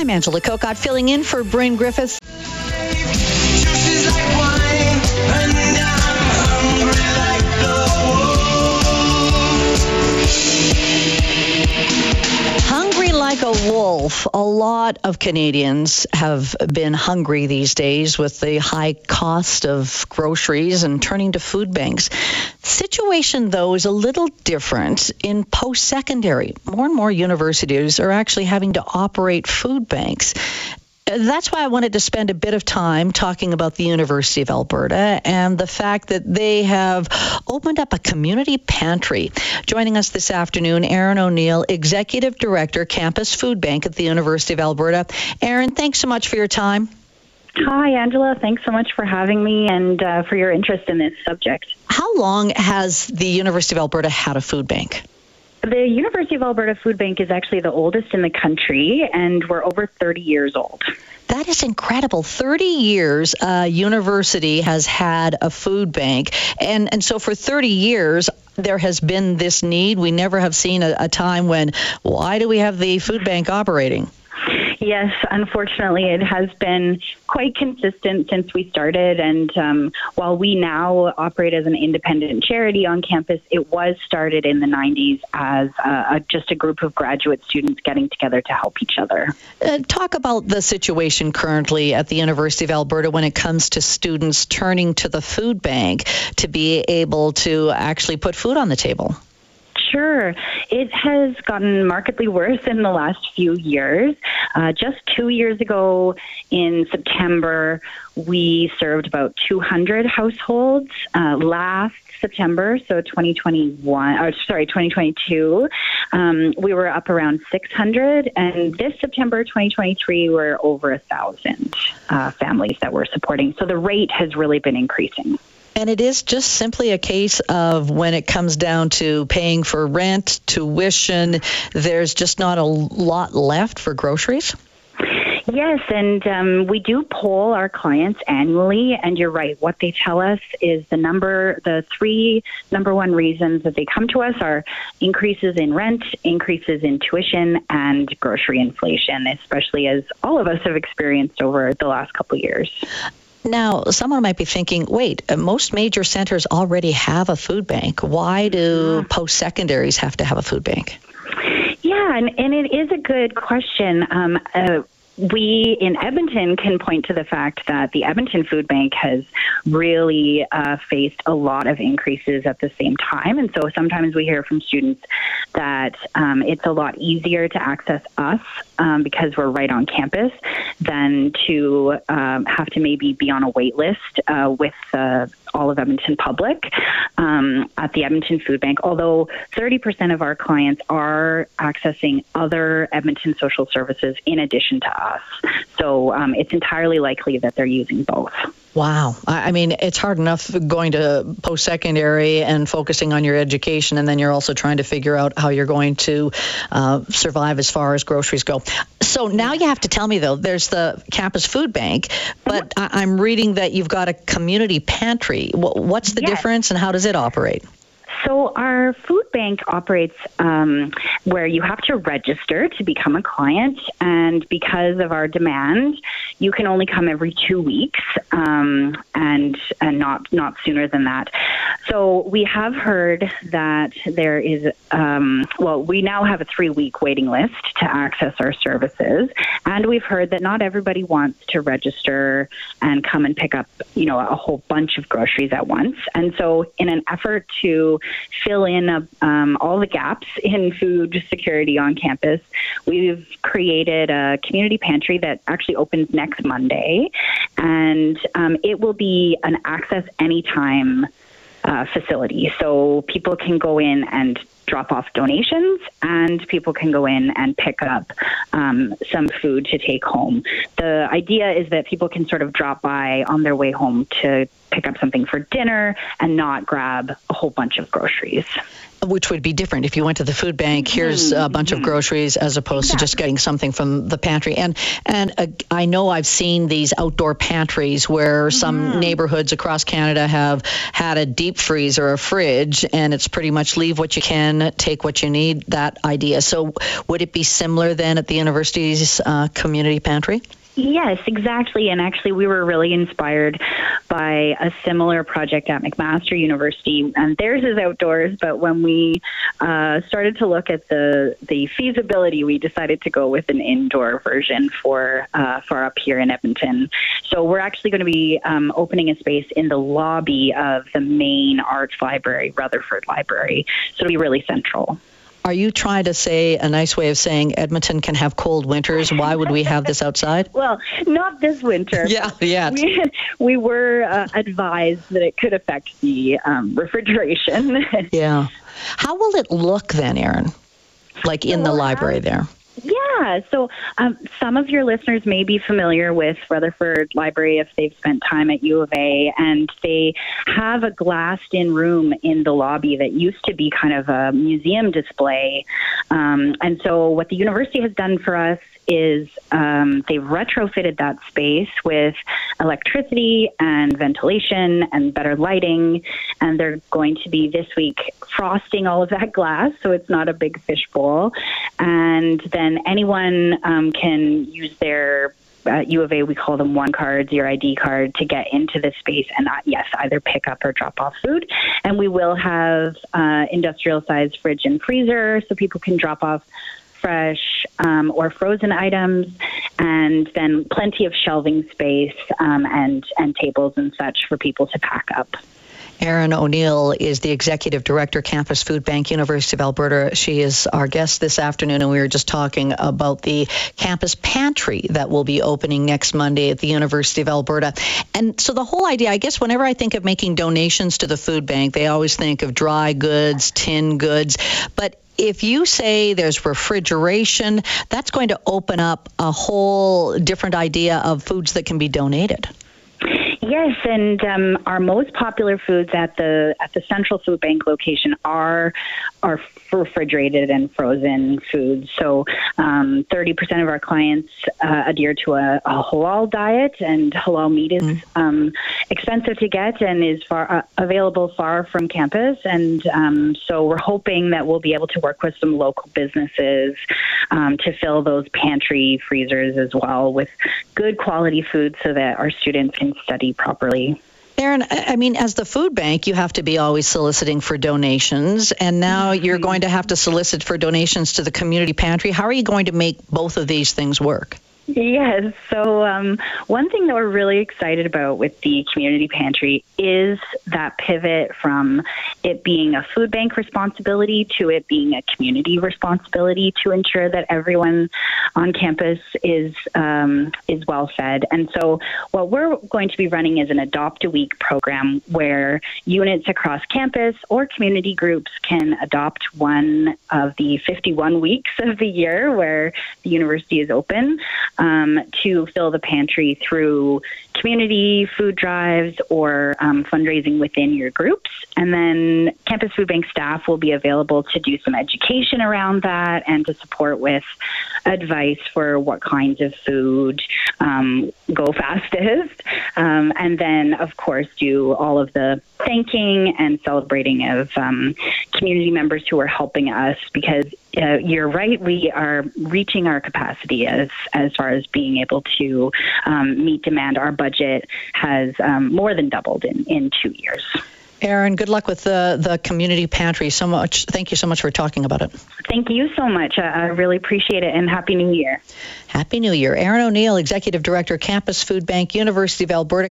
I'm Angela Kokott, filling in for Bryn Griffiths. A wolf. A lot of Canadians have been hungry these days with the high cost of groceries and turning to food banks. Situation, though, is a little different in post secondary. More and more universities are actually having to operate food banks that's why I wanted to spend a bit of time talking about the University of Alberta and the fact that they have opened up a community pantry. Joining us this afternoon, Erin O'Neil, Executive Director, Campus Food Bank at the University of Alberta. Erin, thanks so much for your time. Hi, Angela. Thanks so much for having me and uh, for your interest in this subject. How long has the University of Alberta had a food bank? The University of Alberta Food Bank is actually the oldest in the country, and we're over 30 years old. That is incredible. 30 years a university has had a food bank. And, and so for 30 years, there has been this need. We never have seen a, a time when, why do we have the food bank operating? Yes, unfortunately, it has been quite consistent since we started. And um, while we now operate as an independent charity on campus, it was started in the 90s as a, just a group of graduate students getting together to help each other. Uh, talk about the situation currently at the University of Alberta when it comes to students turning to the food bank to be able to actually put food on the table. Sure. It has gotten markedly worse in the last few years. Uh, just two years ago in September, we served about 200 households. Uh, last September, so 2021, or sorry, 2022, um, we were up around 600. And this September 2023, we're over a thousand uh, families that we're supporting. So the rate has really been increasing. And it is just simply a case of when it comes down to paying for rent, tuition, there's just not a lot left for groceries? Yes, and um, we do poll our clients annually, and you're right. What they tell us is the number, the three number one reasons that they come to us are increases in rent, increases in tuition, and grocery inflation, especially as all of us have experienced over the last couple of years. Now, someone might be thinking, wait, uh, most major centers already have a food bank. Why do post secondaries have to have a food bank? Yeah, and, and it is a good question. Um, uh, we in Edmonton can point to the fact that the Edmonton Food Bank has really uh, faced a lot of increases at the same time. And so sometimes we hear from students that um, it's a lot easier to access us um, because we're right on campus than to um, have to maybe be on a wait list uh, with uh, all of Edmonton Public um, at the Edmonton Food Bank, although 30% of our clients are accessing other Edmonton social services in addition to us. So um, it's entirely likely that they're using both. Wow. I mean, it's hard enough going to post secondary and focusing on your education, and then you're also trying to figure out how you're going to uh, survive as far as groceries go. So now you have to tell me, though, there's the campus food bank, but I- am reading that you've got a community pantry. What's the yes. difference, and how does it operate? So, our food bank operates um, where you have to register to become a client, and because of our demand, you can only come every two weeks, um, and and not not sooner than that. So, we have heard that there is um, well, we now have a three week waiting list to access our services, and we've heard that not everybody wants to register and come and pick up, you know, a whole bunch of groceries at once. And so, in an effort to fill in uh, um, all the gaps in food security on campus. We've created a community pantry that actually opens next Monday, and um, it will be an access anytime uh, facility. So people can go in and drop off donations, and people can go in and pick up um, some food to take home. The idea is that people can sort of drop by on their way home to pick up something for dinner and not grab a whole bunch of groceries which would be different if you went to the food bank. Here's mm-hmm. a bunch of mm-hmm. groceries, as opposed exactly. to just getting something from the pantry. And and uh, I know I've seen these outdoor pantries where some mm-hmm. neighborhoods across Canada have had a deep freeze or a fridge, and it's pretty much leave what you can take what you need, that idea. So would it be similar then at the university's uh, community pantry? Yes, exactly. And actually, we were really inspired by a similar project at McMaster University. And theirs is outdoors, but when we uh, started to look at the the feasibility, we decided to go with an indoor version for uh, for up here in Edmonton. So we're actually going to be um, opening a space in the lobby of the main arts library, Rutherford Library. So it'll be really central. Are you trying to say a nice way of saying Edmonton can have cold winters? Why would we have this outside? well, not this winter. Yeah, yeah. We, we were uh, advised that it could affect the um, refrigeration. yeah. How will it look then, Erin? Like in the library there? Yeah, so um, some of your listeners may be familiar with Rutherford Library if they've spent time at U of A, and they have a glassed in room in the lobby that used to be kind of a museum display. Um, and so, what the university has done for us is um, they've retrofitted that space with electricity and ventilation and better lighting. And they're going to be this week frosting all of that glass so it's not a big fishbowl. And then anyone um, can use their at U of A, we call them one cards, your ID card, to get into the space and, uh, yes, either pick up or drop off food. And we will have uh, industrial size fridge and freezer so people can drop off fresh um, or frozen items, and then plenty of shelving space um, and and tables and such for people to pack up. Erin O'Neil is the executive director, Campus Food Bank, University of Alberta. She is our guest this afternoon, and we were just talking about the campus pantry that will be opening next Monday at the University of Alberta. And so the whole idea, I guess, whenever I think of making donations to the food bank, they always think of dry goods, tin goods, but if you say there's refrigeration, that's going to open up a whole different idea of foods that can be donated. Yes, and um, our most popular foods at the at the Central Food Bank location are are refrigerated and frozen foods. So, um, thirty um, percent of our clients uh, adhere to a, a, halal diet, and halal meat is mm. um, expensive to get and is far uh, available far from campus. And um, so, we're hoping that we'll be able to work with some local businesses um, to fill those pantry freezers as well with good quality food, so that our students can study properly. Erin, I mean, as the food bank, you have to be always soliciting for donations, and now mm-hmm. you're going to have to solicit for donations to the community pantry. How are you going to make both of these things work? Yes. So, um, one thing that we're really excited about with the community pantry is that pivot from it being a food bank responsibility to it being a community responsibility to ensure that everyone on campus is um, is well fed. And so, what we're going to be running is an adopt a week program where units across campus or community groups can adopt one of the 51 weeks of the year where the university is open um, to fill the pantry through community food drives or um, fundraising within your groups. And then Campus Food Bank staff will be available to do some education around that and to support with advice for what kinds of food um, go fastest. Um, and then, of course, do all of the thanking and celebrating of um, community members who are helping us because uh, you're right. We are reaching our capacity as as far as being able to um, meet demand. Our budget has um, more than doubled in in two years. Erin, good luck with the the community pantry. So much. Thank you so much for talking about it. Thank you so much. I, I really appreciate it, and happy New Year. Happy New Year, Erin O'Neil, Executive Director, Campus Food Bank, University of Alberta.